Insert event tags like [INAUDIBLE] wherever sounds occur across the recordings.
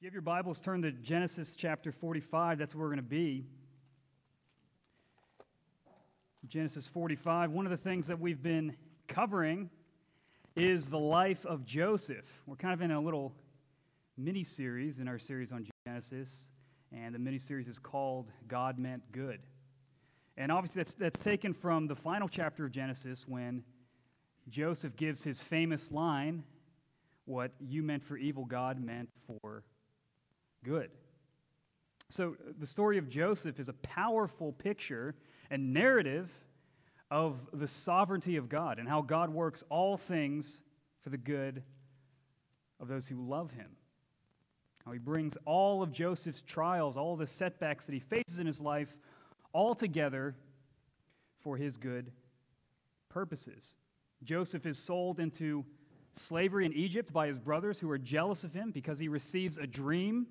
If you have your Bibles, turn to Genesis chapter 45. That's where we're going to be. Genesis 45. One of the things that we've been covering is the life of Joseph. We're kind of in a little mini series in our series on Genesis, and the mini series is called God Meant Good. And obviously, that's, that's taken from the final chapter of Genesis when Joseph gives his famous line What you meant for evil, God meant for good. So, the story of Joseph is a powerful picture and narrative of the sovereignty of God and how God works all things for the good of those who love him. How he brings all of Joseph's trials, all the setbacks that he faces in his life, all together for his good purposes. Joseph is sold into slavery in Egypt by his brothers who are jealous of him because he receives a dream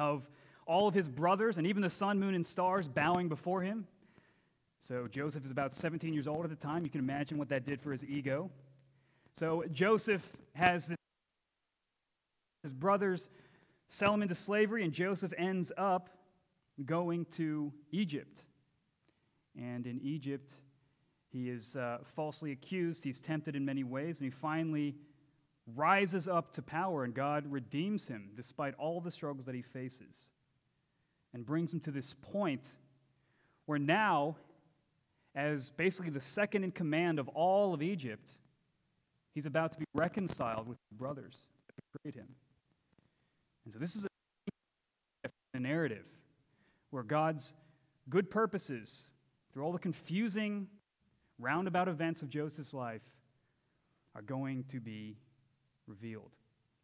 of all of his brothers and even the sun, moon, and stars bowing before him. So Joseph is about 17 years old at the time. You can imagine what that did for his ego. So Joseph has his brothers sell him into slavery, and Joseph ends up going to Egypt. And in Egypt, he is uh, falsely accused. He's tempted in many ways, and he finally rises up to power, and God redeems him despite all the struggles that he faces and brings him to this point where now, as basically the second in command of all of Egypt, he's about to be reconciled with his brothers that betrayed him. And so this is a narrative where God's good purposes, through all the confusing, roundabout events of Joseph's life, are going to be revealed.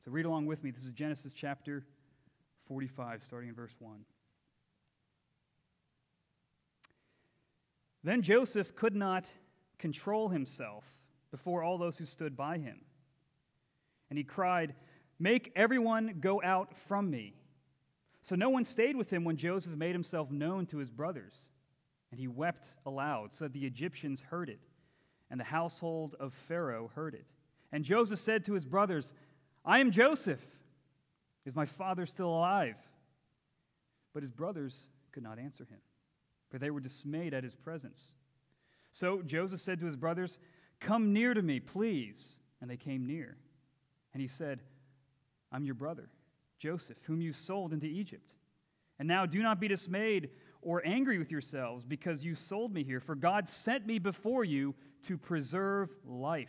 So read along with me. This is Genesis chapter 45, starting in verse 1. Then Joseph could not control himself before all those who stood by him. And he cried, Make everyone go out from me. So no one stayed with him when Joseph made himself known to his brothers. And he wept aloud, so that the Egyptians heard it, and the household of Pharaoh heard it. And Joseph said to his brothers, I am Joseph. Is my father still alive? But his brothers could not answer him, for they were dismayed at his presence. So Joseph said to his brothers, Come near to me, please. And they came near. And he said, I'm your brother, Joseph, whom you sold into Egypt. And now do not be dismayed or angry with yourselves because you sold me here, for God sent me before you to preserve life.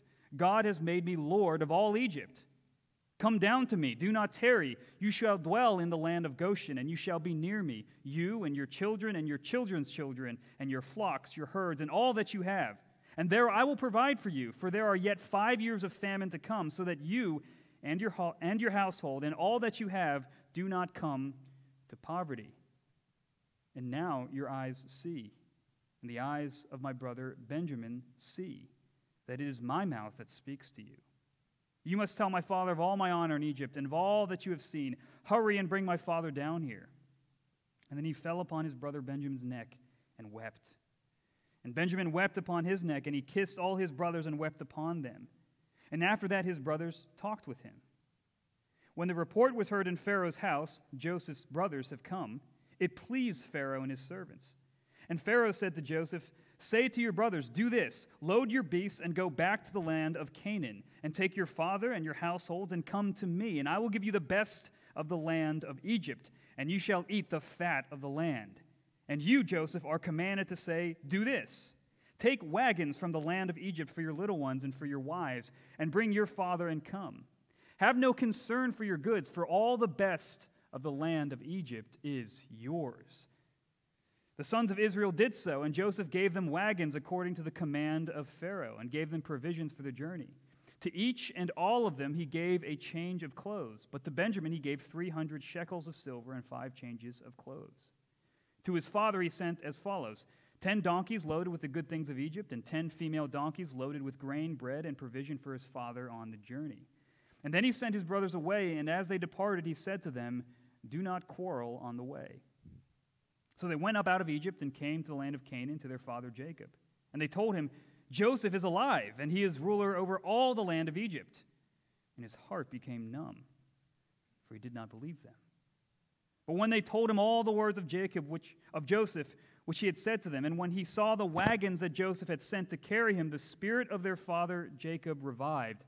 God has made me Lord of all Egypt. Come down to me, do not tarry. You shall dwell in the land of Goshen, and you shall be near me, you and your children and your children's children, and your flocks, your herds, and all that you have. And there I will provide for you, for there are yet five years of famine to come, so that you and your, and your household and all that you have do not come to poverty. And now your eyes see, and the eyes of my brother Benjamin see that it is my mouth that speaks to you. You must tell my father of all my honor in Egypt and of all that you have seen. Hurry and bring my father down here. And then he fell upon his brother Benjamin's neck and wept. And Benjamin wept upon his neck, and he kissed all his brothers and wept upon them. And after that, his brothers talked with him. When the report was heard in Pharaoh's house, Joseph's brothers have come, it pleased Pharaoh and his servants. And Pharaoh said to Joseph, Say to your brothers, Do this load your beasts and go back to the land of Canaan, and take your father and your households and come to me, and I will give you the best of the land of Egypt, and you shall eat the fat of the land. And you, Joseph, are commanded to say, Do this. Take wagons from the land of Egypt for your little ones and for your wives, and bring your father and come. Have no concern for your goods, for all the best of the land of Egypt is yours. The sons of Israel did so, and Joseph gave them wagons according to the command of Pharaoh, and gave them provisions for the journey. To each and all of them he gave a change of clothes, but to Benjamin he gave 300 shekels of silver and five changes of clothes. To his father he sent as follows ten donkeys loaded with the good things of Egypt, and ten female donkeys loaded with grain, bread, and provision for his father on the journey. And then he sent his brothers away, and as they departed, he said to them, Do not quarrel on the way. So they went up out of Egypt and came to the land of Canaan to their father Jacob. And they told him, Joseph is alive, and he is ruler over all the land of Egypt. And his heart became numb, for he did not believe them. But when they told him all the words of Jacob, which, of Joseph, which he had said to them, and when he saw the wagons that Joseph had sent to carry him, the spirit of their father Jacob revived.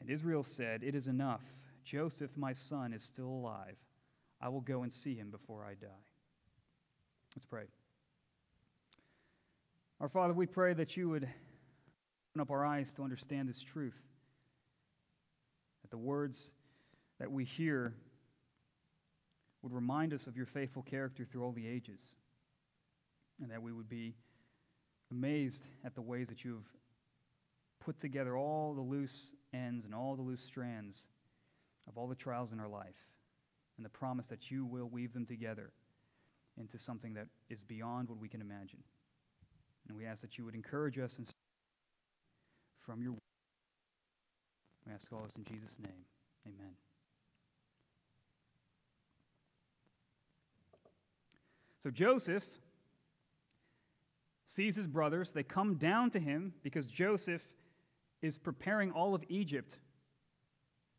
And Israel said, It is enough. Joseph, my son, is still alive. I will go and see him before I die. Let's pray. Our Father, we pray that you would open up our eyes to understand this truth. That the words that we hear would remind us of your faithful character through all the ages. And that we would be amazed at the ways that you have put together all the loose ends and all the loose strands of all the trials in our life. And the promise that you will weave them together into something that is beyond what we can imagine. And we ask that you would encourage us and from your word. We ask all this in Jesus' name. Amen. So Joseph sees his brothers. They come down to him because Joseph is preparing all of Egypt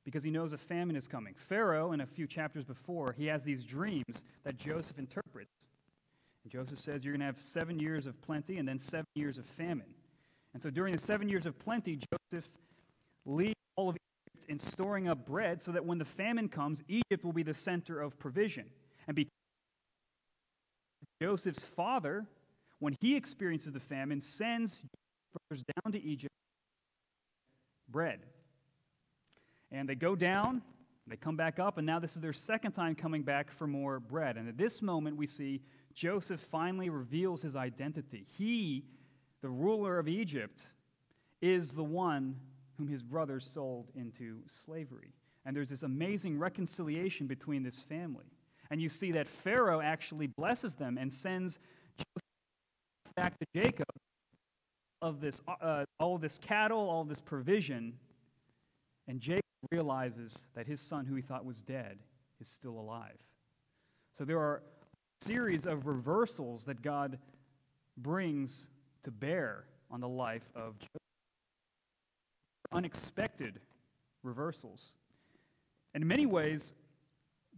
because he knows a famine is coming. Pharaoh, in a few chapters before, he has these dreams that Joseph interprets. And Joseph says, You're going to have seven years of plenty and then seven years of famine. And so during the seven years of plenty, Joseph leads all of Egypt in storing up bread so that when the famine comes, Egypt will be the center of provision. And because Joseph's father, when he experiences the famine, sends brothers down to Egypt bread. And they go down, they come back up, and now this is their second time coming back for more bread. And at this moment, we see Joseph finally reveals his identity. He, the ruler of Egypt, is the one whom his brothers sold into slavery. And there's this amazing reconciliation between this family. And you see that Pharaoh actually blesses them and sends Joseph back to Jacob of this, uh, all of this cattle, all of this provision. And Jacob realizes that his son, who he thought was dead, is still alive. So there are a series of reversals that God brings to bear on the life of Joseph. Unexpected reversals. And in many ways,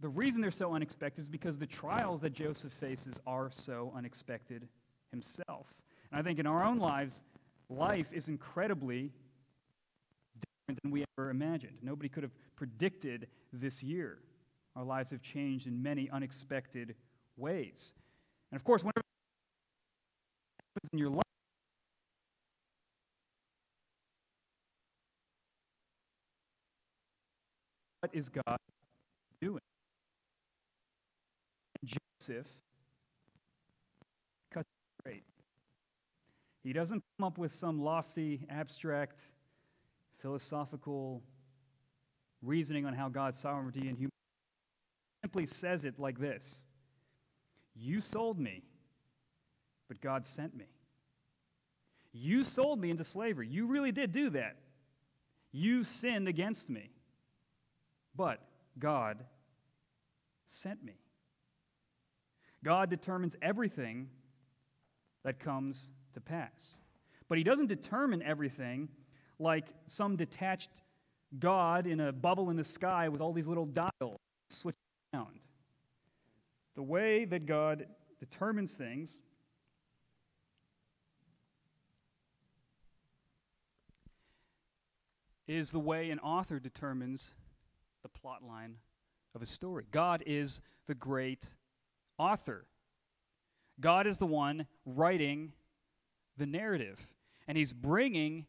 the reason they're so unexpected is because the trials that Joseph faces are so unexpected himself. And I think in our own lives, life is incredibly than we ever imagined. Nobody could have predicted this year. Our lives have changed in many unexpected ways. And of course, whenever happens in your life, what is God doing? And Joseph cuts straight. He doesn't come up with some lofty, abstract, philosophical reasoning on how God's sovereignty and humanity simply says it like this you sold me, but God sent me. You sold me into slavery. You really did do that. You sinned against me, but God sent me. God determines everything that comes to pass. But He doesn't determine everything like some detached God in a bubble in the sky with all these little dials switching around. The way that God determines things is the way an author determines the plot line of a story. God is the great author. God is the one writing the narrative. And he's bringing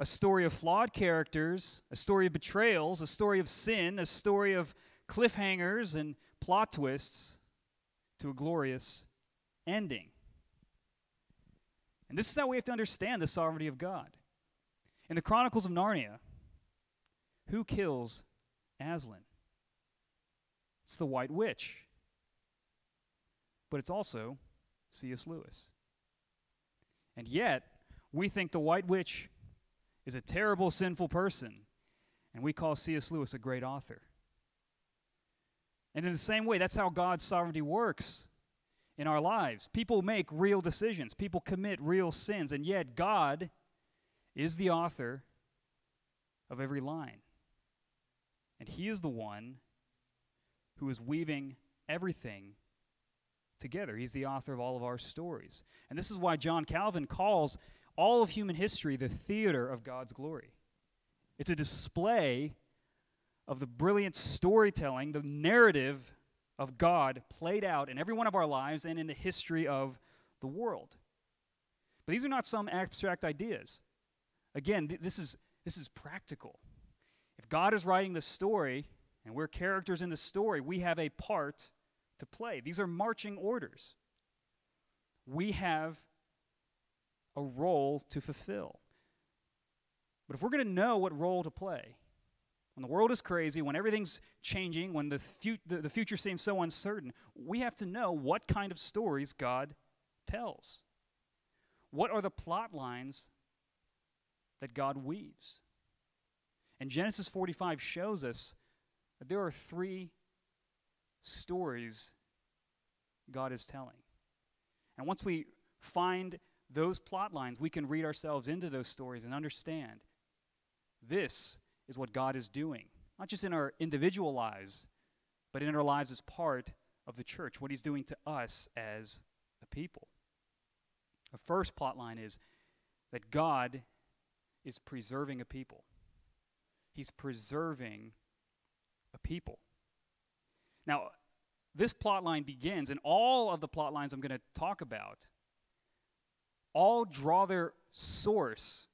a story of flawed characters, a story of betrayals, a story of sin, a story of cliffhangers and plot twists to a glorious ending. And this is how we have to understand the sovereignty of God. In the Chronicles of Narnia, who kills Aslan? It's the White Witch. But it's also C.S. Lewis. And yet, we think the White Witch is a terrible, sinful person, and we call C.S. Lewis a great author. And in the same way, that's how God's sovereignty works in our lives. People make real decisions, people commit real sins, and yet God is the author of every line. And He is the one who is weaving everything together. He's the author of all of our stories. And this is why John Calvin calls all of human history the theater of God's glory. It's a display of the brilliant storytelling, the narrative of God played out in every one of our lives and in the history of the world. But these are not some abstract ideas. Again, th- this is this is practical. If God is writing the story and we're characters in the story, we have a part to play. These are marching orders. We have a role to fulfill. But if we're going to know what role to play, when the world is crazy, when everything's changing, when the, fu- the, the future seems so uncertain, we have to know what kind of stories God tells. What are the plot lines that God weaves? And Genesis 45 shows us that there are three stories God is telling. And once we find those plot lines, we can read ourselves into those stories and understand this is what God is doing, not just in our individual lives, but in our lives as part of the church, what He's doing to us as a people. The first plot line is that God is preserving a people. He's preserving a people. Now, this plot line begins, and all of the plot lines I'm going to talk about all draw their source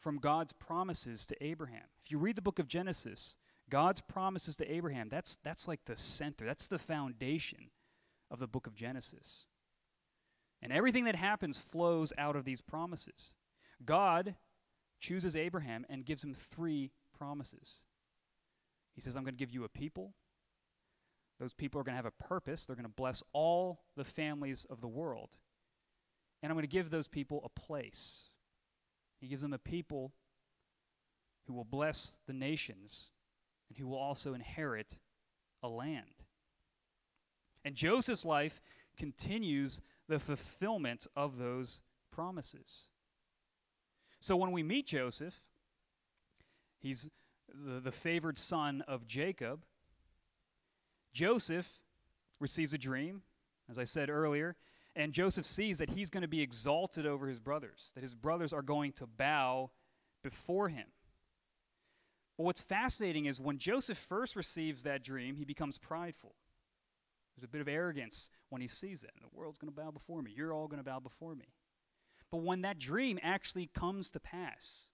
from God's promises to Abraham. If you read the book of Genesis, God's promises to Abraham, that's, that's like the center, that's the foundation of the book of Genesis. And everything that happens flows out of these promises. God chooses Abraham and gives him three promises. He says, I'm going to give you a people. Those people are going to have a purpose. They're going to bless all the families of the world. And I'm going to give those people a place. He gives them a people who will bless the nations and who will also inherit a land. And Joseph's life continues the fulfillment of those promises. So when we meet Joseph, he's the, the favored son of Jacob. Joseph receives a dream, as I said earlier, and Joseph sees that he's going to be exalted over his brothers, that his brothers are going to bow before him. Well, what's fascinating is when Joseph first receives that dream, he becomes prideful. There's a bit of arrogance when he sees it. The world's going to bow before me. You're all going to bow before me. But when that dream actually comes to pass,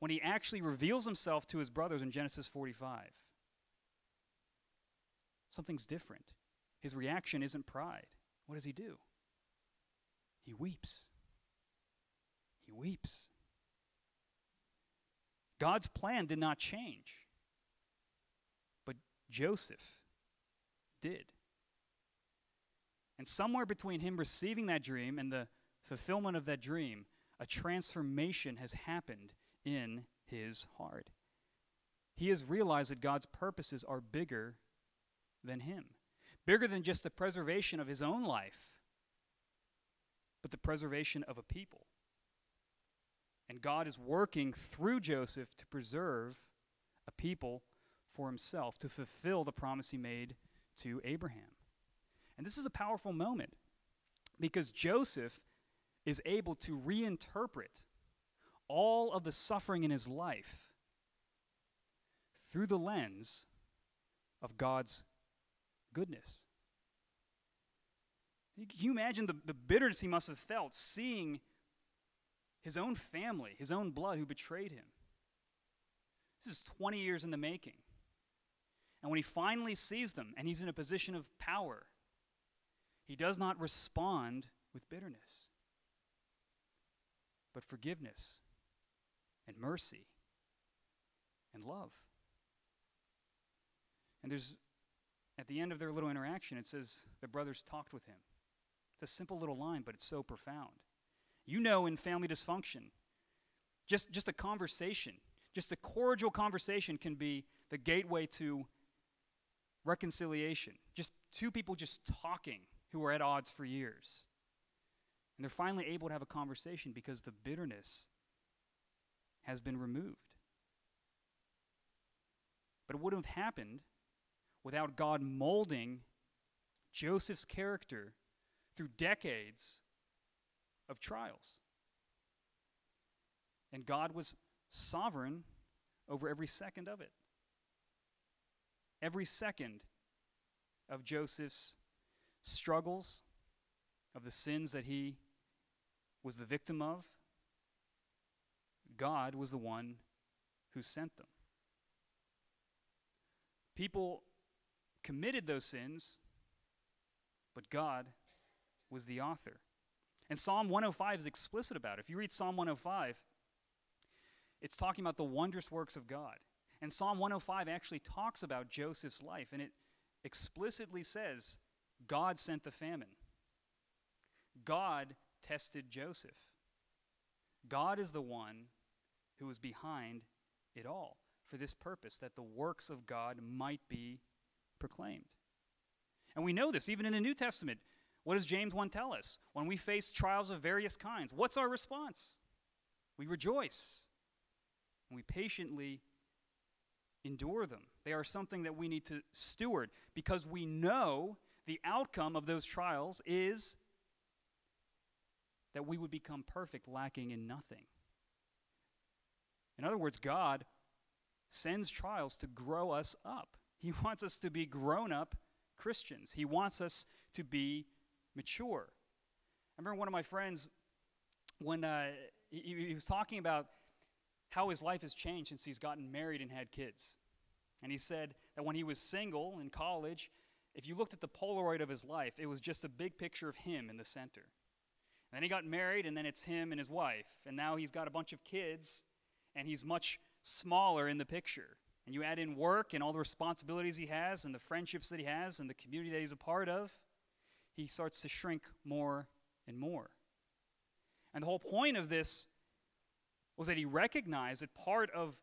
when he actually reveals himself to his brothers in Genesis 45, something's different. His reaction isn't pride. What does he do? He weeps. He weeps. God's plan did not change, but Joseph did. And somewhere between him receiving that dream and the fulfillment of that dream, a transformation has happened in his heart. He has realized that God's purposes are bigger than him, bigger than just the preservation of his own life, but the preservation of a people. And God is working through Joseph to preserve a people for himself, to fulfill the promise he made to Abraham. And this is a powerful moment because Joseph is able to reinterpret all of the suffering in his life through the lens of God's goodness. Can you imagine the, the bitterness he must have felt seeing his own family, his own blood, who betrayed him? This is 20 years in the making. And when he finally sees them and he's in a position of power, he does not respond with bitterness, but forgiveness and mercy and love. And there's, at the end of their little interaction, it says the brothers talked with him. It's a simple little line, but it's so profound. You know, in family dysfunction, just, just a conversation, just a cordial conversation can be the gateway to reconciliation. Just two people just talking who are at odds for years. And they're finally able to have a conversation because the bitterness has been removed. But it wouldn't have happened without God molding Joseph's character through decades of trials. And God was sovereign over every second of it. Every second of Joseph's struggles, of the sins that he was the victim of, God was the one who sent them. People committed those sins, but God was the author. And Psalm 105 is explicit about it. If you read Psalm 105, it's talking about the wondrous works of God. And Psalm 105 actually talks about Joseph's life, and it explicitly says, God sent the famine. God tested Joseph. God is the one who was behind it all for this purpose, that the works of God might be proclaimed. And we know this even in the New Testament. What does James 1 tell us? When we face trials of various kinds, what's our response? We rejoice. And we patiently endure them. They are something that we need to steward because we know the outcome of those trials is that we would become perfect, lacking in nothing. In other words, God sends trials to grow us up. He wants us to be grown up Christians, He wants us to be mature. I remember one of my friends when uh, he, he was talking about how his life has changed since he's gotten married and had kids. And he said that when he was single in college, if you looked at the Polaroid of his life, it was just a big picture of him in the center. And then he got married, and then it's him and his wife. And now he's got a bunch of kids, and he's much smaller in the picture. And you add in work and all the responsibilities he has, and the friendships that he has, and the community that he's a part of, he starts to shrink more and more. And the whole point of this was that he recognized that part of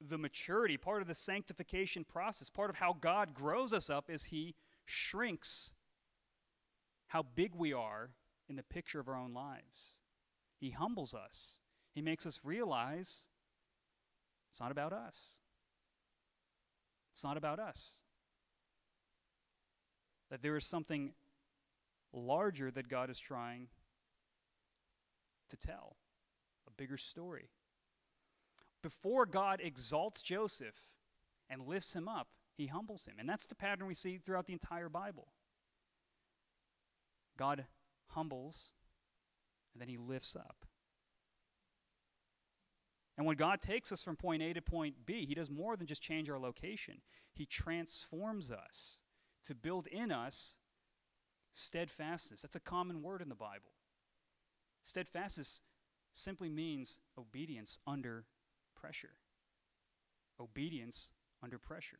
the maturity, part of the sanctification process, part of how God grows us up is he shrinks how big we are in the picture of our own lives. He humbles us. He makes us realize it's not about us. It's not about us. That there is something larger that God is trying to tell, a bigger story. Before God exalts Joseph and lifts him up, he humbles him. And that's the pattern we see throughout the entire Bible. God humbles, and then he lifts up. And when God takes us from point A to point B, He does more than just change our location. He transforms us to build in us steadfastness. That's a common word in the Bible. Steadfastness simply means obedience under pressure. Obedience under pressure.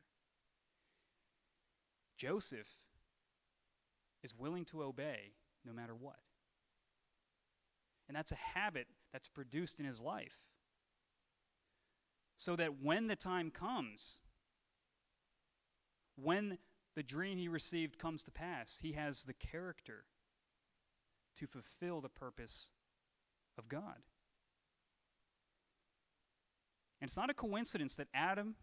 Joseph is willing to obey no matter what. And that's a habit that's produced in his life so that when the time comes, when the dream he received comes to pass, he has the character to fulfill the purpose of God. And it's not a coincidence that Adam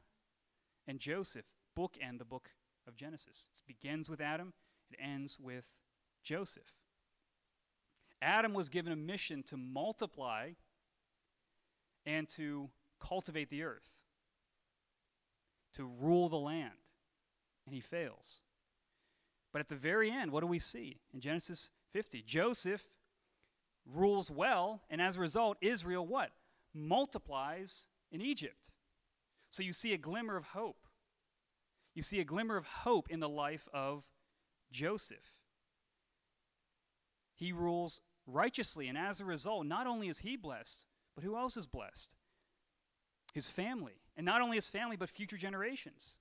and Joseph bookend the book of Genesis. It begins with Adam, it ends with Joseph. Adam was given a mission to multiply and to cultivate the earth, to rule the land, and he fails. But at the very end, what do we see in Genesis 50? Joseph rules well, and as a result, Israel what? Multiplies in Egypt. So you see a glimmer of hope. You see a glimmer of hope in the life of Joseph. He rules righteously, and as a result, not only is he blessed, but who else is blessed? his family. And not only his family, but future generations.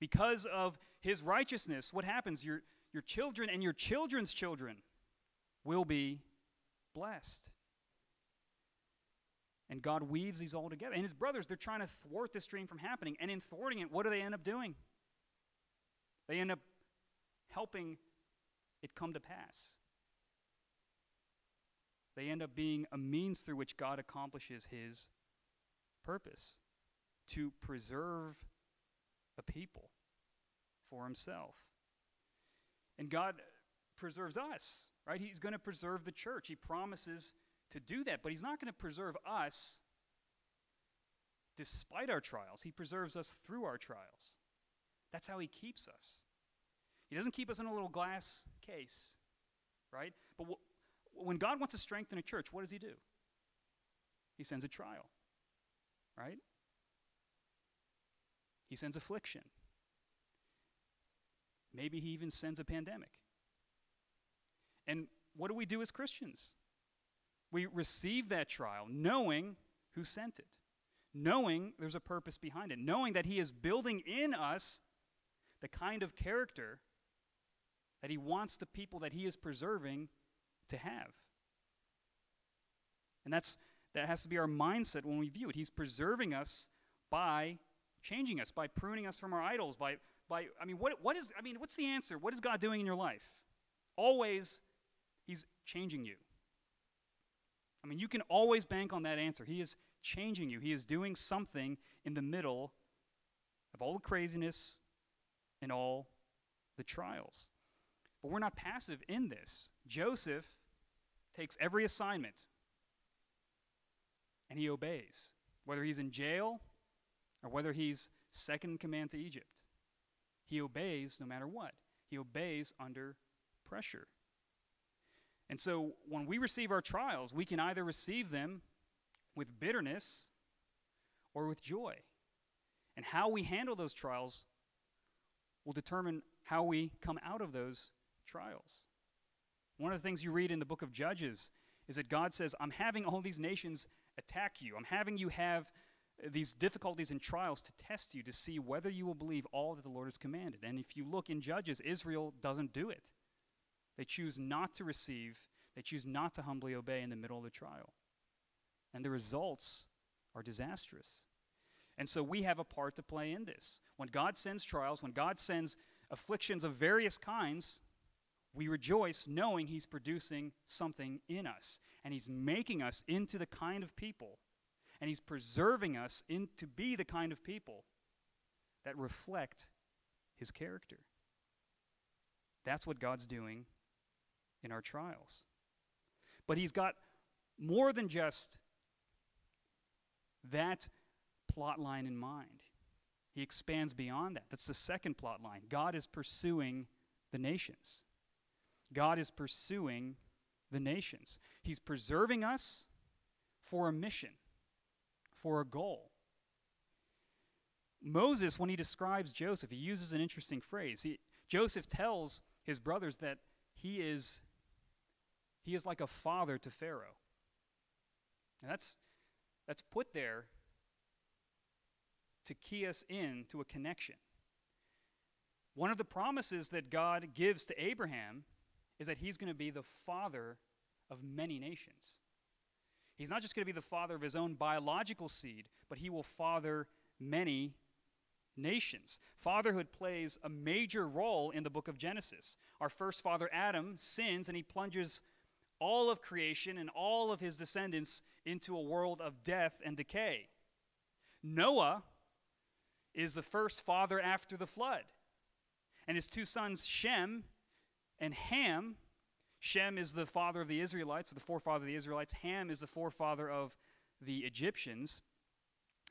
Because of his righteousness, what happens? Your, your children and your children's children will be blessed. And God weaves these all together. And his brothers, they're trying to thwart this dream from happening. And in thwarting it, what do they end up doing? They end up helping it come to pass. They end up being a means through which God accomplishes his purpose to preserve a people for himself. And God preserves us, right? He's going to preserve the church. He promises to do that, but He's not going to preserve us despite our trials. He preserves us through our trials. That's how He keeps us. He doesn't keep us in a little glass case, right? But when God wants to strengthen a church, what does He do? He sends a trial, right? He sends affliction. Maybe he even sends a pandemic. And what do we do as Christians? We receive that trial knowing who sent it, knowing there's a purpose behind it, knowing that he is building in us the kind of character that he wants the people that he is preserving to have. And that's that has to be our mindset when we view it. He's preserving us by changing us, by pruning us from our idols, by by I mean what what is I mean what's the answer? What is God doing in your life? Always he's changing you. I mean, you can always bank on that answer. He is changing you, He is doing something in the middle of all the craziness and all the trials. But we're not passive in this. Joseph takes every assignment and he obeys, whether he's in jail or whether he's second in command to Egypt. He obeys no matter what. He obeys under pressure. And so when we receive our trials, we can either receive them with bitterness or with joy. And how we handle those trials will determine how we come out of those trials. One of the things you read in the book of Judges is that God says, I'm having all these nations attack you. I'm having you have these difficulties and trials to test you to see whether you will believe all that the Lord has commanded. And if you look in Judges, Israel doesn't do it. They choose not to receive, they choose not to humbly obey in the middle of the trial. And the results are disastrous. And so we have a part to play in this. When God sends trials, when God sends afflictions of various kinds, we rejoice knowing He's producing something in us. And He's making us into the kind of people, and He's preserving us in, to be the kind of people that reflect His character. That's what God's doing in our trials. But he's got more than just that plot line in mind. He expands beyond that. That's the second plot line. God is pursuing the nations. God is pursuing the nations. He's preserving us for a mission, for a goal. Moses, when he describes Joseph, he uses an interesting phrase. He, Joseph tells his brothers that he is he is like a father to Pharaoh. And that's, that's put there to key us in to a connection. One of the promises that God gives to Abraham is that he's going to be the father of many nations. He's not just going to be the father of his own biological seed, but he will father many nations. Fatherhood plays a major role in the book of Genesis. Our first father, Adam, sins and he plunges all of creation and all of his descendants into a world of death and decay. Noah is the first father after the flood. And his two sons, Shem and Ham, Shem is the father of the Israelites, or the forefather of the Israelites. Ham is the forefather of the Egyptians.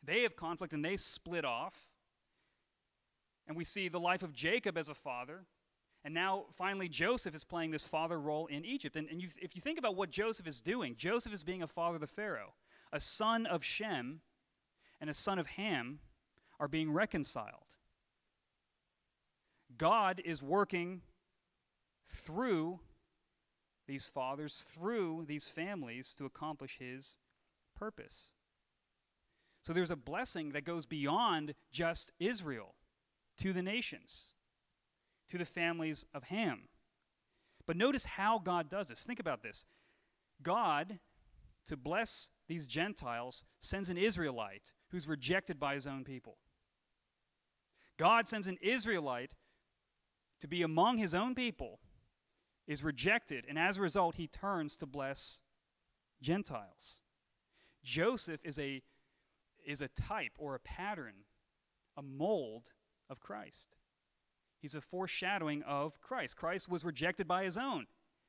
They have conflict and they split off. And we see the life of Jacob as a father. And now, finally, Joseph is playing this father role in Egypt. And, and you, if you think about what Joseph is doing, Joseph is being a father to Pharaoh. A son of Shem and a son of Ham are being reconciled. God is working through these fathers, through these families, to accomplish his purpose. So there's a blessing that goes beyond just Israel to the nations, to the families of Ham. But notice how God does this. Think about this. God, to bless these Gentiles, sends an Israelite who's rejected by his own people. God sends an Israelite to be among his own people, is rejected, and as a result, he turns to bless Gentiles. Joseph is a, is a type or a pattern, a mold of Christ. He's a foreshadowing of Christ. Christ was rejected by his own.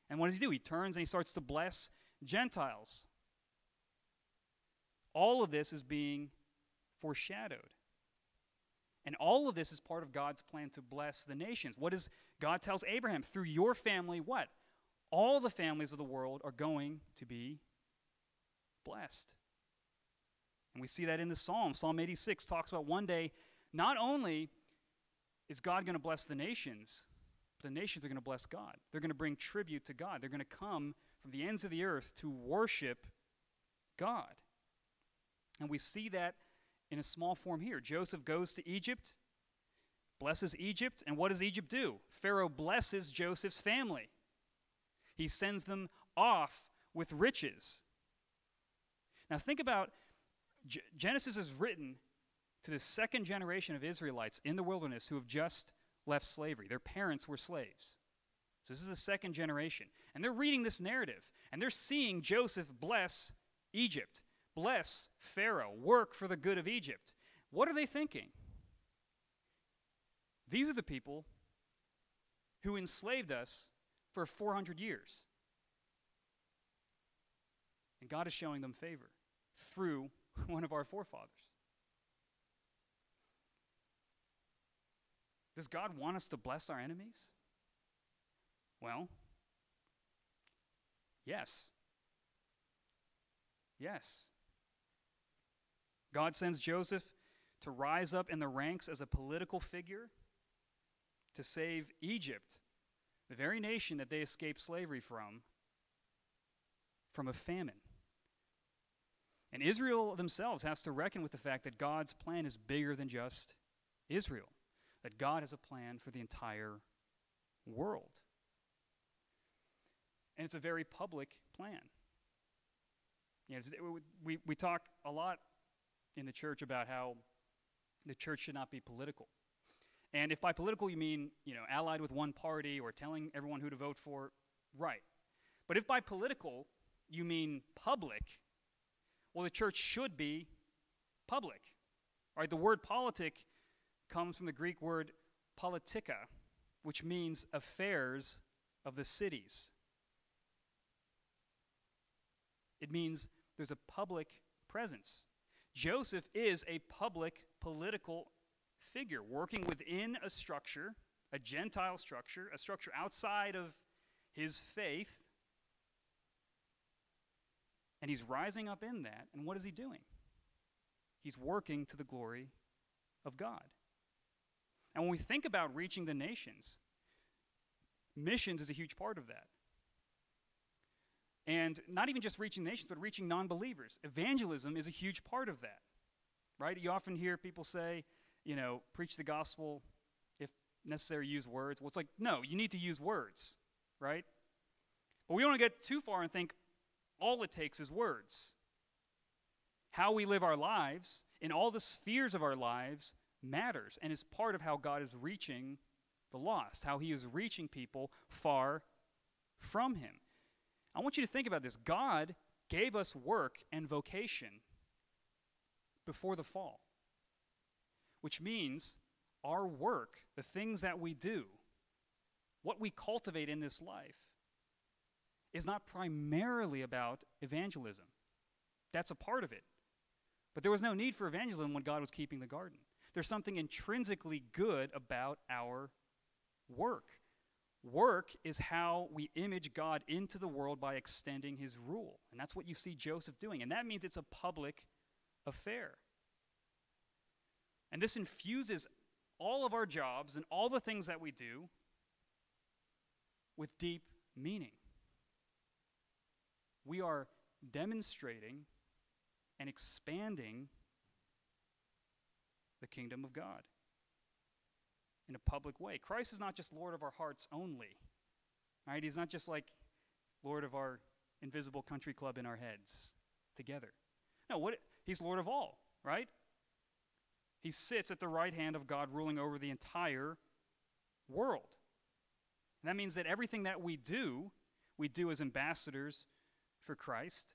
And what does he do? He turns and he starts to bless Gentiles. All of this is being foreshadowed. And all of this is part of God's plan to bless the nations. What does God tells Abraham? Through your family, what? All the families of the world are going to be blessed. And we see that in the Psalm. Psalm 86 talks about one day, not only is God going to bless the nations, but the nations are going to bless God. They're going to bring tribute to God. They're going to come from the ends of the earth to worship God. And we see that in a small form here. Joseph goes to Egypt, blesses Egypt, and what does Egypt do? Pharaoh blesses Joseph's family. He sends them off with riches. Now, think about G- Genesis is written to the second generation of Israelites in the wilderness who have just left slavery. Their parents were slaves. So, this is the second generation. And they're reading this narrative, and they're seeing Joseph bless Egypt, bless Pharaoh, work for the good of Egypt. What are they thinking? These are the people who enslaved us for 400 years. And God is showing them favor through [LAUGHS] one of our forefathers. Does God want us to bless our enemies? Well, yes. Yes. God sends Joseph to rise up in the ranks as a political figure to save Egypt, the very nation that they escaped slavery from, from a famine. And Israel themselves has to reckon with the fact that God's plan is bigger than just Israel, that God has a plan for the entire world. And it's a very public plan. You know, we, we talk a lot in the church about how the church should not be political. And if by political you mean, you know, allied with one party or telling everyone who to vote for, right. But if by political you mean public, well, the church should be public. Right? The word politic comes from the Greek word politika, which means affairs of the cities. It means there's a public presence. Joseph is a public political figure working within a structure, a Gentile structure, a structure outside of his faith, and he's rising up in that. And what is he doing? He's working to the glory of God. And when we think about reaching the nations, missions is a huge part of that. And not even just reaching nations, but reaching non believers. Evangelism is a huge part of that, right? You often hear people say, you know, preach the gospel, if necessary, use words. Well, it's like, no, you need to use words, right? But we don't want to get too far and think, all it takes is words. How we live our lives in all the spheres of our lives matters and is part of how God is reaching the lost, how He is reaching people far from Him. I want you to think about this. God gave us work and vocation before the fall, which means our work, the things that we do, what we cultivate in this life, is not primarily about evangelism. That's a part of it. But there was no need for evangelism when God was keeping the garden. There's something intrinsically good about our work. Work is how we image God into the world by extending his rule. And that's what you see Joseph doing. And that means it's a public affair. And this infuses all of our jobs and all the things that we do with deep meaning we are demonstrating and expanding the kingdom of God. in a public way. Christ is not just Lord of our hearts only. Right? He's not just like Lord of our invisible country club in our heads together. No, what he's Lord of all, right? He sits at the right hand of God ruling over the entire world. And that means that everything that we do, we do as ambassadors for Christ,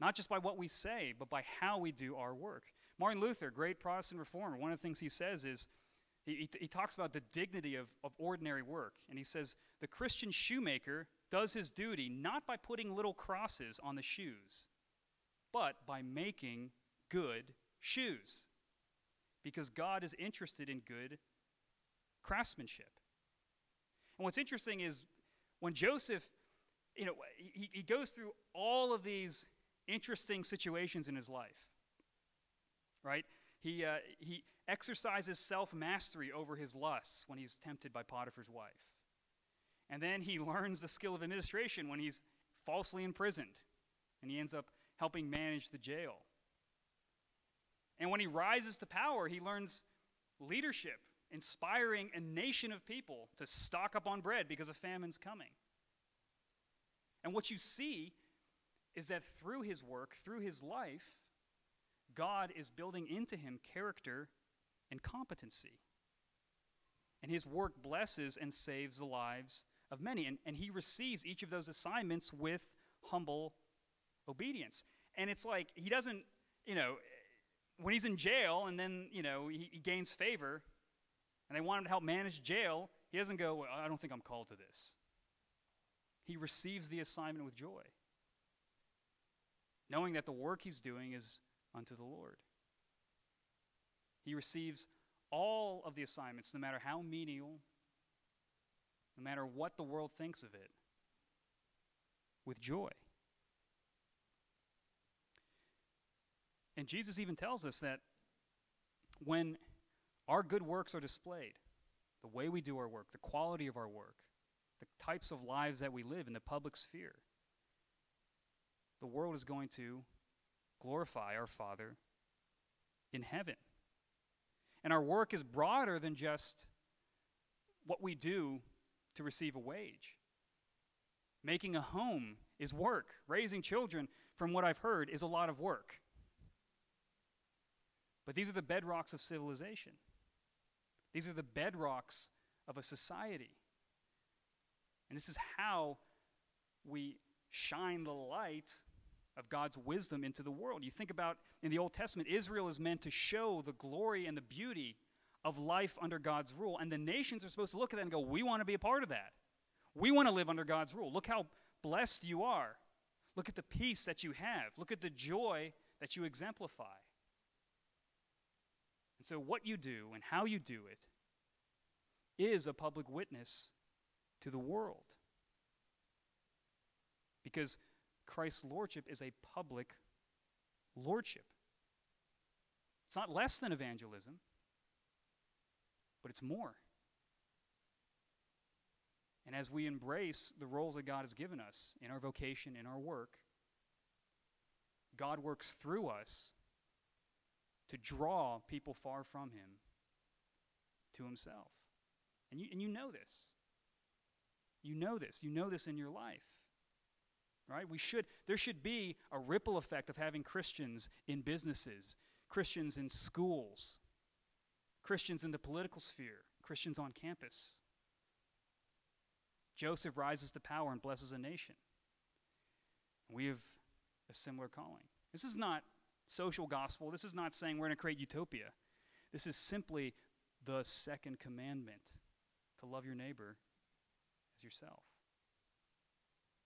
not just by what we say, but by how we do our work. Martin Luther, great Protestant reformer, one of the things he says is he, he, talks about the dignity of, of ordinary work. And he says, The Christian shoemaker does his duty not by putting little crosses on the shoes, but by making good shoes. Because God is interested in good craftsmanship. And what's interesting is when Joseph, you know, he, he goes through all of these interesting situations in his life, right? He, uh, he exercises self mastery over his lusts when he's tempted by Potiphar's wife. And then he [LAUGHS] learns the skill of administration when he's falsely imprisoned and he ends up helping manage the jail. And when he rises to power, he learns leadership inspiring a nation of people to stock up on bread because a famine's coming. And what you see is that through his work, through his life, God is building into him character and competency. And his work blesses and saves the lives of many. And, and he receives each of those assignments with humble obedience. And it's like he doesn't, you know, when he's in jail and then, you know, he, he gains favor, and they want him to help manage jail, he doesn't go, well, I don't think I'm called to this. He receives the assignment with joy, knowing that the work he's doing is unto the Lord. He receives all of the assignments, no matter how menial, no matter what the world thinks of it, with joy. And Jesus even tells us that when our good works are displayed, the way we do our work, the quality of our work, the types of lives that we live in the public sphere. The world is going to glorify our Father in heaven. And our work is broader than just what we do to receive a wage. Making a home is work. Raising children, from what I've heard, is a lot of work. But these are the bedrocks of civilization. These are the bedrocks of a society. And this is how we shine the light of God's wisdom into the world. You think about in the Old Testament, Israel is meant to show the glory and the beauty of life under God's rule. And the nations are supposed to look at that and go, We want to be a part of that. We want to live under God's rule. Look how blessed you are. Look at the peace that you have. Look at the joy that you exemplify. And so, what you do and how you do it is a public witness to the world. Because Christ's lordship is a public lordship. It's not less than evangelism, but it's more. And as we embrace the roles that God has given us in our vocation, in our work, God works through us to draw people far from Him to Himself. And you, and you know this. You know this. You know this in your life. Right? We should, there should be a ripple effect of having Christians in businesses, Christians in schools, Christians in the political sphere, Christians on campus. Joseph rises to power and blesses a nation. We have a similar calling. This is not social gospel. This is not saying we're going to create utopia. This is simply the second commandment to love your neighbor as yourself.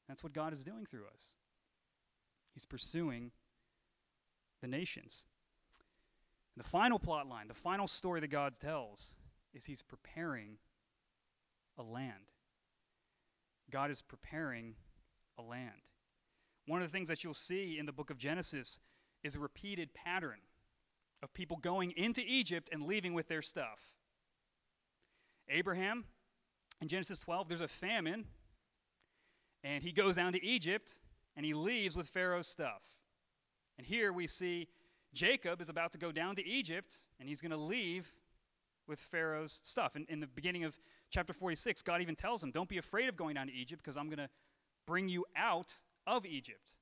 That's what God is doing through us. He's pursuing the nations. And the final plot line, the final story that God tells, is He's preparing a land. God is preparing a land. One of the things that you'll see in the book of Genesis is a repeated pattern of people going into Egypt and leaving with their stuff. Abraham, in Genesis 12, there's a famine, and he goes down to Egypt and he leaves with Pharaoh's stuff. And here we see Jacob is about to go down to Egypt and he's going to leave with Pharaoh's stuff. And in the beginning of chapter 46, God even tells him, Don't be afraid of going down to Egypt because I'm going to bring you out of Egypt.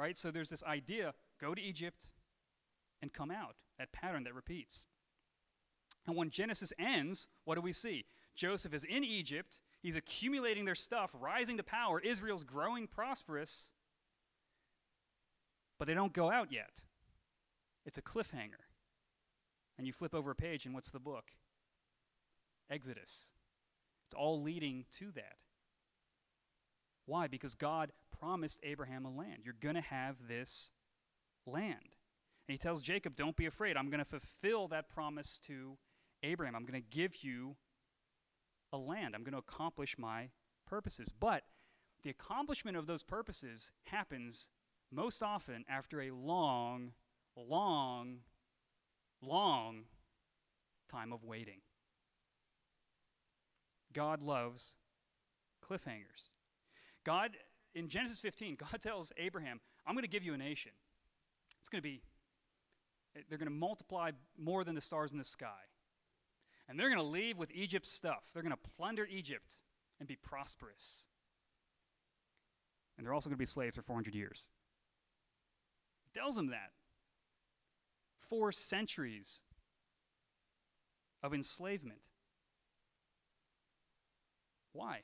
Right? So there's this idea go to Egypt and come out. That pattern that repeats. And when Genesis ends, what do we see? Joseph is in Egypt. He's accumulating their stuff, rising to power. Israel's growing prosperous. But they don't go out yet. It's a cliffhanger. And you flip over a page, and what's the book? Exodus. It's all leading to that. Why? Because God promised Abraham a land. You're going to have this land. And he tells Jacob, Don't be afraid. I'm going to fulfill that promise to Abraham. I'm going to give you a land. I'm going to accomplish my purposes. But the accomplishment of those purposes happens most often after a long, long long time of waiting. God loves cliffhangers. God, in Genesis 15, [LAUGHS] God tells Abraham, I'm going to give you a nation. It's going to be, they're going to multiply more than the stars in the sky. And they're going to leave with Egypt's stuff. They're going to plunder Egypt and be prosperous. And they're also going to be slaves for 400 years. He tells them that four centuries of enslavement. Why?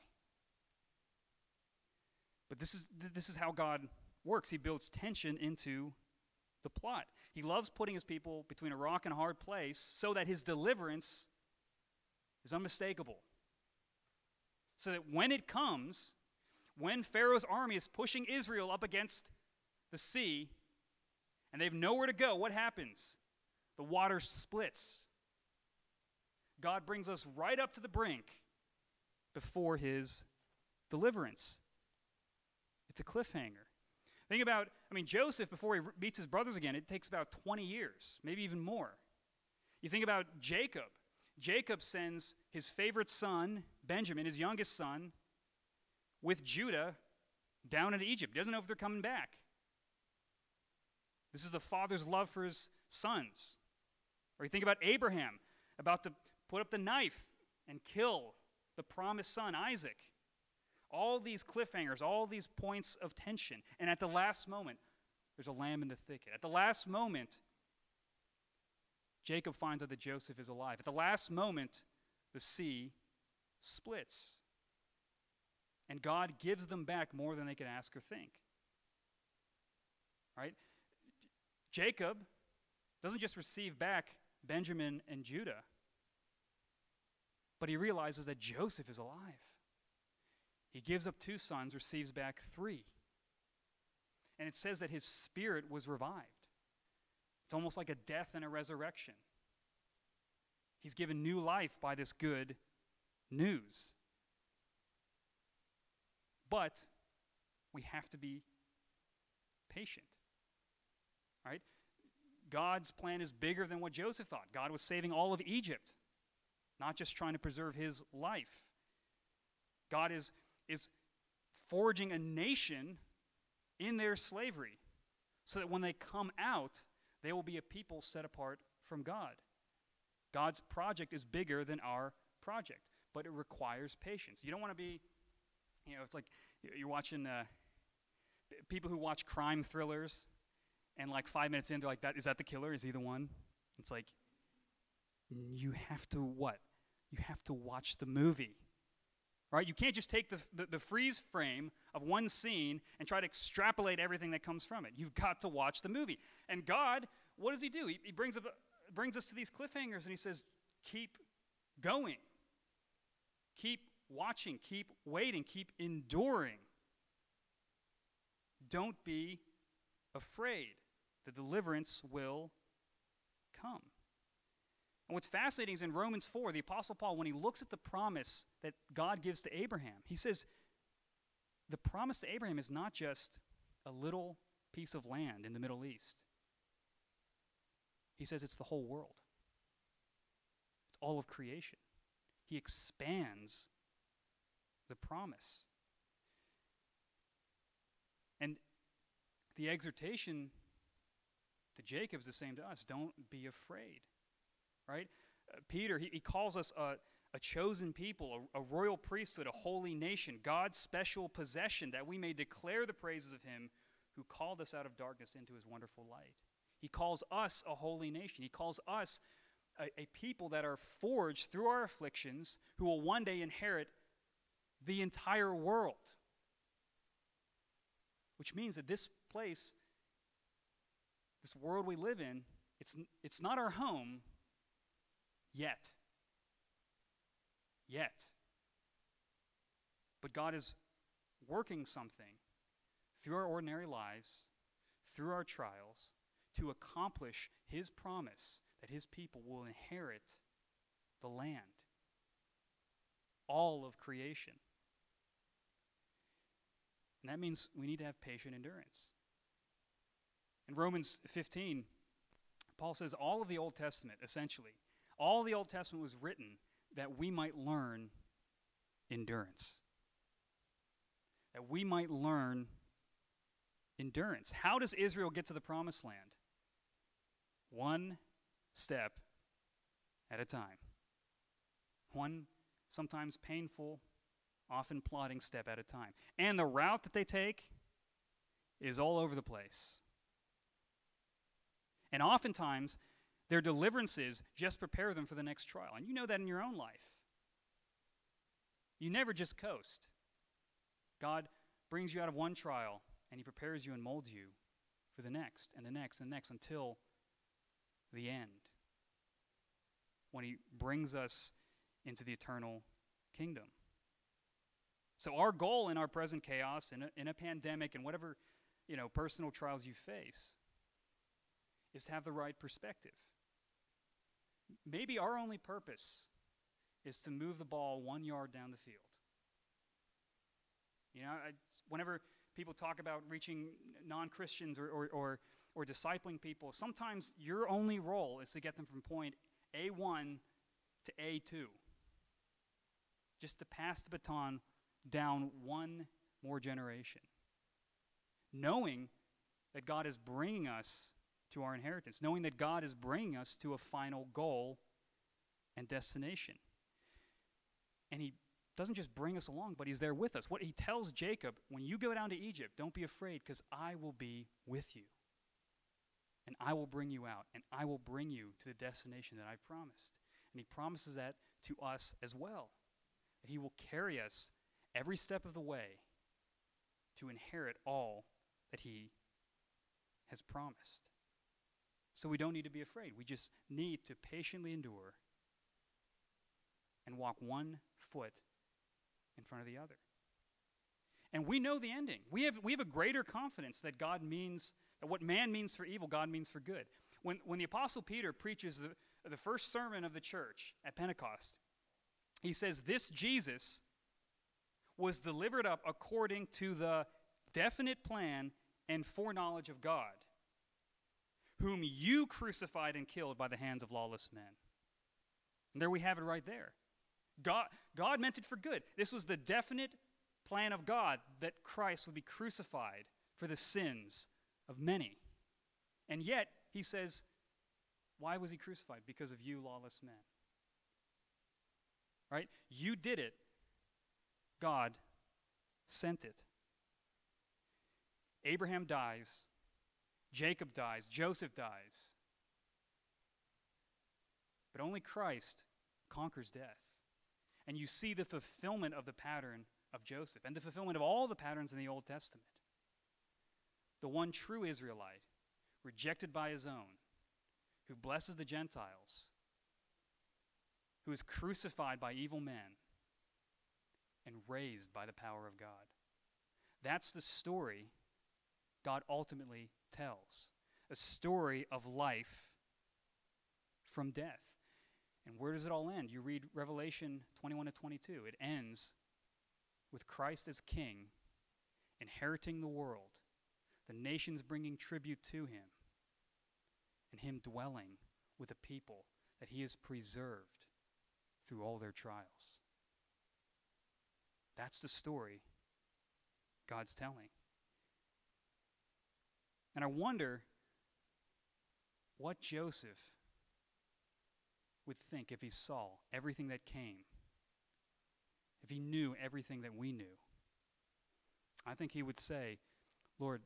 But this is, this is how God works. He builds tension into the plot. He loves putting his people between a rock and a hard place so that his deliverance is unmistakable. So that when it comes, when Pharaoh's army is pushing Israel up against the sea, and they have nowhere to go, what happens? The water splits. God brings us right up to the brink before his deliverance. It's a cliffhanger. Think about, I mean, Joseph, before he meets his brothers again, it takes about 20 years, maybe even more. You think about Jacob. Jacob sends his favorite son, Benjamin, his youngest son, with Judah down into Egypt. He doesn't know if they're coming back. This is the father's love for his sons. Or you think about Abraham about to put up the knife and kill the promised son, Isaac. All these cliffhangers, all these points of tension. And at the last moment, there's a lamb in the thicket. At the last moment, Jacob finds out that Joseph is alive. At the last moment, the sea splits. And God gives them back more than they could ask or think. Right? Jacob doesn't just receive back Benjamin and Judah, but he realizes that Joseph is alive. He gives up two sons, receives back three. And it says that his spirit was revived. It's almost like a death and a resurrection. He's given new life by this good news. But we have to be patient right? God's plan is bigger than what Joseph thought. God was saving all of Egypt, not just trying to preserve his life. God is, is forging a nation in their slavery so that when they come out, they will be a people set apart from God. God's project is bigger than our project, but it requires patience. You don't want to be, you know, it's like you're watching uh, people who watch crime thrillers and like five minutes in, they're like, "That is that the killer? Is he the one?" It's like you have to what? You have to watch the movie, right? You can't just take the, the, the freeze frame of one scene and try to extrapolate everything that comes from it. You've got to watch the movie. And God, what does He do? He, he brings up, brings us to these cliffhangers, and He says, "Keep going, keep watching, keep waiting, keep enduring." Don't be afraid the deliverance will come. And what's fascinating is in Romans 4, the Apostle Paul, when he looks at the promise that God gives to Abraham, he says, the promise to Abraham is not just a little piece of land in the Middle East. He says it's the whole world, it's all of creation. He expands the promise. And the exhortation to Jacob is the same to us. Don't be afraid. Right? Uh, Peter, he, he calls us a, a chosen people, a, a royal priesthood, a holy nation, God's special possession, that we may declare the praises of him who called us out of darkness into his wonderful light. He calls us a holy nation. He calls us a, a, people that are forged through our afflictions who will one day inherit the entire world. Which means that this place, this world we live in, it's, it's not our home yet. Yet. But God is working something through our ordinary lives, through our trials, to accomplish His promise that His people will inherit the land, all of creation. And that means we need to have patient endurance. In Romans 15, Paul says all of the Old Testament, essentially, all the Old Testament was written that we might learn endurance. That we might learn endurance. How does Israel get to the promised land? One step at a time. One sometimes painful, often plodding step at a time. And the route that they take is all over the place. And oftentimes, their deliverances just prepare them for the next trial. And you know that in your own life. You never just coast. God brings you out of one trial and He prepares you and molds you for the next and the next and the next until the end. When He brings us into the eternal kingdom. So, our goal in our present chaos, in a, in a pandemic, and whatever you know, personal trials you face, is to have the right perspective. Maybe our only purpose is to move the ball one yard down the field. You know, I, whenever people talk about reaching non Christians or, or, or, or discipling people, sometimes your only role is to get them from point A1 to A2. Just to pass the baton down one more generation. Knowing that God is bringing us to our inheritance, knowing that God is bringing us to a final goal and destination. And He doesn't just bring us along, but He's there with us. What He tells Jacob when you go down to Egypt, don't be afraid, because I will be with you. And I will bring you out, and I will bring you to the destination that I promised. And He promises that to us as well, that He will carry us every step of the way to inherit all that He has promised. So we don't need to be afraid. We just need to patiently endure and walk one foot in front of the other. And we know the ending. We have, we have a greater confidence that God means, that what man means for evil, God means for good. When, when the Apostle Peter preaches the, the first sermon of the church at Pentecost, he says, This Jesus was delivered up according to the definite plan and foreknowledge of God whom you crucified and killed by the hands of lawless men. And there we have it right there. God, God meant it for good. This was the definite plan of God that Christ would be crucified for the sins of many. And yet, he says, why was he crucified? Because of you, lawless men. Right? You did it. God sent it. Abraham dies Jacob dies, Joseph dies. But only Christ conquers death. And you see the fulfillment of the pattern of Joseph and the fulfillment of all the patterns in the Old Testament. The one true Israelite, rejected by his own, who blesses the Gentiles, who is crucified by evil men, and raised by the power of God. That's the story God ultimately tells a story of life from death. And where does it all end? You read Revelation 21 to 22. It ends with Christ as king, inheriting the world, the nations bringing tribute to him, and him dwelling with a people that he has preserved through all their trials. That's the story God's telling. And I wonder what Joseph would think if he saw everything that came, if he knew everything that we knew, I think he would say, Lord,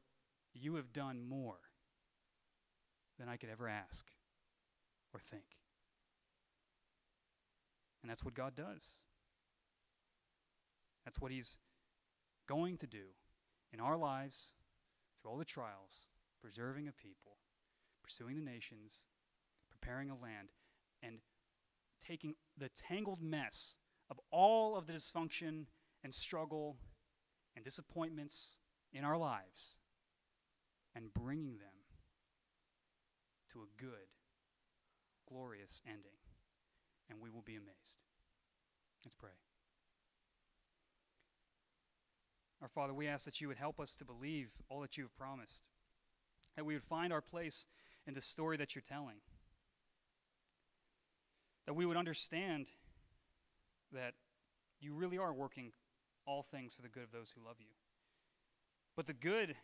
you have done more than I could ever ask or think. And that's what God does. That's what He's going to do in our lives through all the trials, preserving a people, pursuing the nations, preparing a land, and taking the tangled mess of all of the dysfunction and struggle and disappointments in our lives and bringing them to a good, glorious ending. And we will be amazed. Let's pray. Our Father, we ask that you would help us to believe all that you have promised, that we would find our place in the story that you're telling, that we would understand that you really are working all things for the good of those who love you. But the good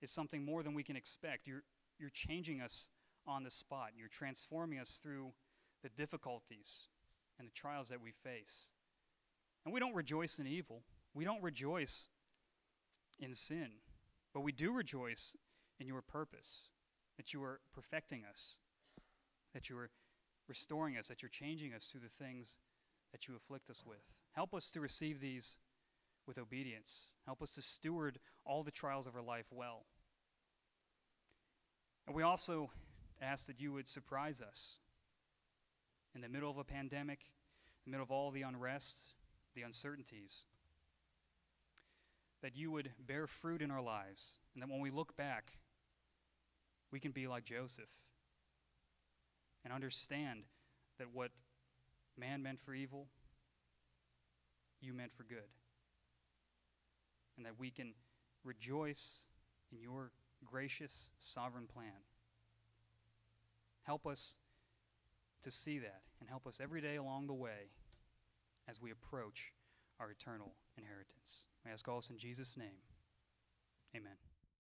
is something more than we can expect. You're, you're changing us on the spot, you're transforming us through the difficulties and the trials that we face. And we don't rejoice in evil, we don't rejoice in sin, but we do rejoice in your purpose, that you are perfecting us, that you are restoring us, that you're changing us through the things that you afflict us with. Help us to receive these with obedience. Help us to steward all the trials of our life well. And we also ask that you would surprise us in the middle of a pandemic, in the middle of all the unrest, the uncertainties, that you would bear fruit in our lives, and that when we look back, we can be like Joseph and understand that what man meant for evil, you meant for good. And that we can rejoice in your gracious, sovereign plan. Help us to see that and help us every day along the way as we approach our eternal inheritance. I ask all this in Jesus' name. Amen.